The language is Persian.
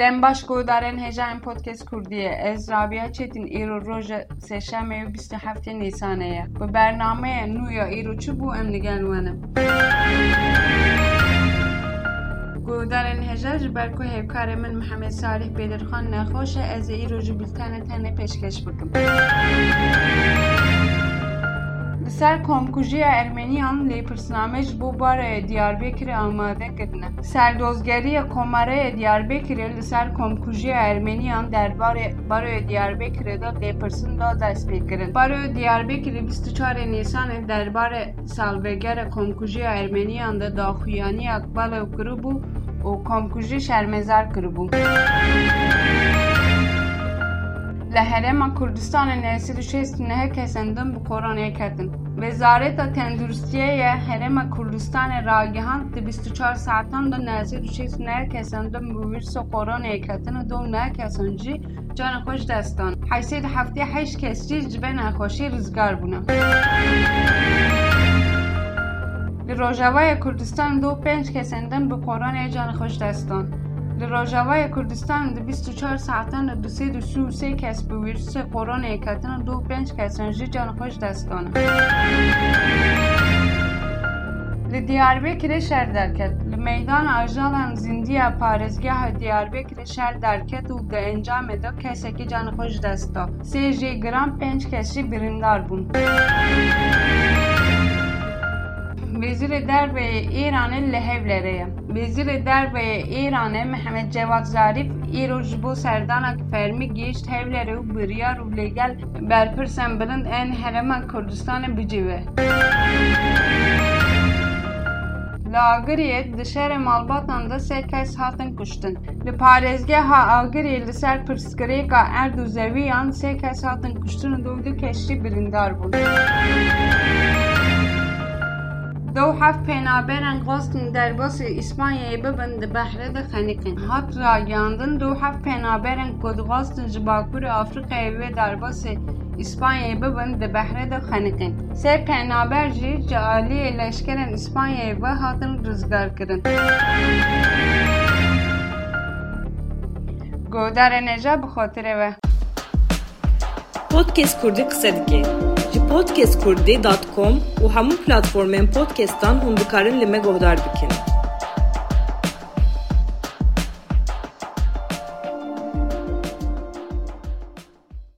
Dem baş گودارن هجاین پودکست کردیه از رابیا چتین ایرو روژ سشنبه 27 نیسانه و برنامه نویا ایرو چو بو ام نگن ونم گودارن هجا جبرکو هفکار من محمد صالح بیدرخان نخوشه از ایرو جو بلتانه تنه پیشکش بکم سر کۆمکوژیە ئەرمێنیان لێپرسنامەش بۆ بارەیە دیاربێکرێ ئامادەکردنە سەردۆزگەریە کۆمارەیە دیاربێکرێ لەسەر کۆمکوژیە ئەرمێنیان دەربارێ بارۆیە دیاربێکرێدا لێپرسندا دەست پێکردن بارۆ دیاربێکری 24 نیسانê derbarê salvegera komkujiya Ermeniyan de daxuyaniyak balew kiribû û komkujî şermezar kiribû. دهرما کردستان نرسید و شیست نه کسندن به کورونا کردن وزارت تندرستیه یه هرم کردستان راگهان دی 24 ساعتان دو نرسی دو چیز نه کسندن به ویرس و کورونا کردن دو نه کسندجی جان خوش دستان. حیثیت هفته هشت کسی جبه نخوشی رزگار بونم. لی روجوه کردستان دو پنج کسندن به کورونا جان خوش دستان. Rojavayê Kurdistanê di 24 satan de du sê du sû sê kes bi vîrusa koronayê ketin û dû pênc kesin jî cana xwe ji destan. Li Diyarbekirê şer derket. Li meydana ajalan zindiya parêzgeha Diyarbekirê şer derket û di encamê de kesekî cana xwe ji dest da. Sê وزیر درب ایران لهولره وزیر درب ایران محمد جواد ظریف ایرو جبو سردانا فرمی گیشت هولره و بریا رو لگل برپرسن بلند ان هرمان کردستان بجیوه Lagiriyê dişere malbatan da sê kes hatin kuştin. Li parêzgeha Agiriyê li ser pirsgirêka erd û zeviyan sê kes hatin kuştin û du keşî. دوھ ھاف پینابەر ان در باس اسپانیا یی ببند بحره د خنقین ھات را یاندن دوھ ھاف پینابەر ان گودغاست جباکور آفریقا یی در باس اسپانیا یی ببند بحره بہرہ د خنقین سیر جی جالی لشکرن اسپانیا یی بہ رزگار کرن. گودار انجہ بخاطرے و پادکیس کوردی قصدی کی podcastkurdi.com ու համում պլատֆորմեն podcast-ան հնդկարեն լմե գողդարբիքին։